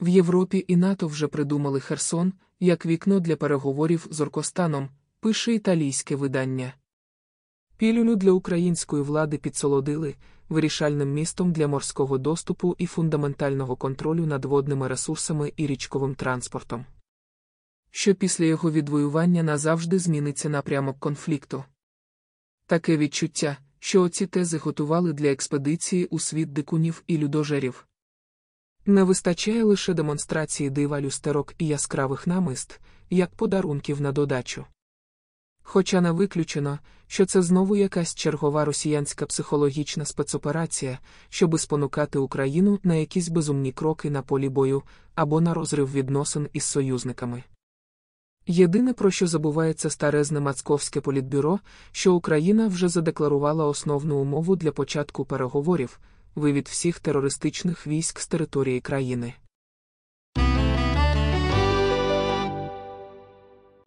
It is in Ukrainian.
В Європі і НАТО вже придумали Херсон як вікно для переговорів з Оркостаном, пише італійське видання. Пілюлю для української влади підсолодили вирішальним містом для морського доступу і фундаментального контролю над водними ресурсами і річковим транспортом. Що після його відвоювання назавжди зміниться напрямок конфлікту. Таке відчуття, що оці тези готували для експедиції у світ дикунів і людожерів. Не вистачає лише демонстрації дива люстерок і яскравих намист, як подарунків на додачу. Хоча не виключено, що це знову якась чергова росіянська психологічна спецоперація, щоби спонукати Україну на якісь безумні кроки на полі бою або на розрив відносин із союзниками. Єдине, про що забувається старезне Мацковське політбюро, що Україна вже задекларувала основну умову для початку переговорів вивід всіх терористичних військ з території країни.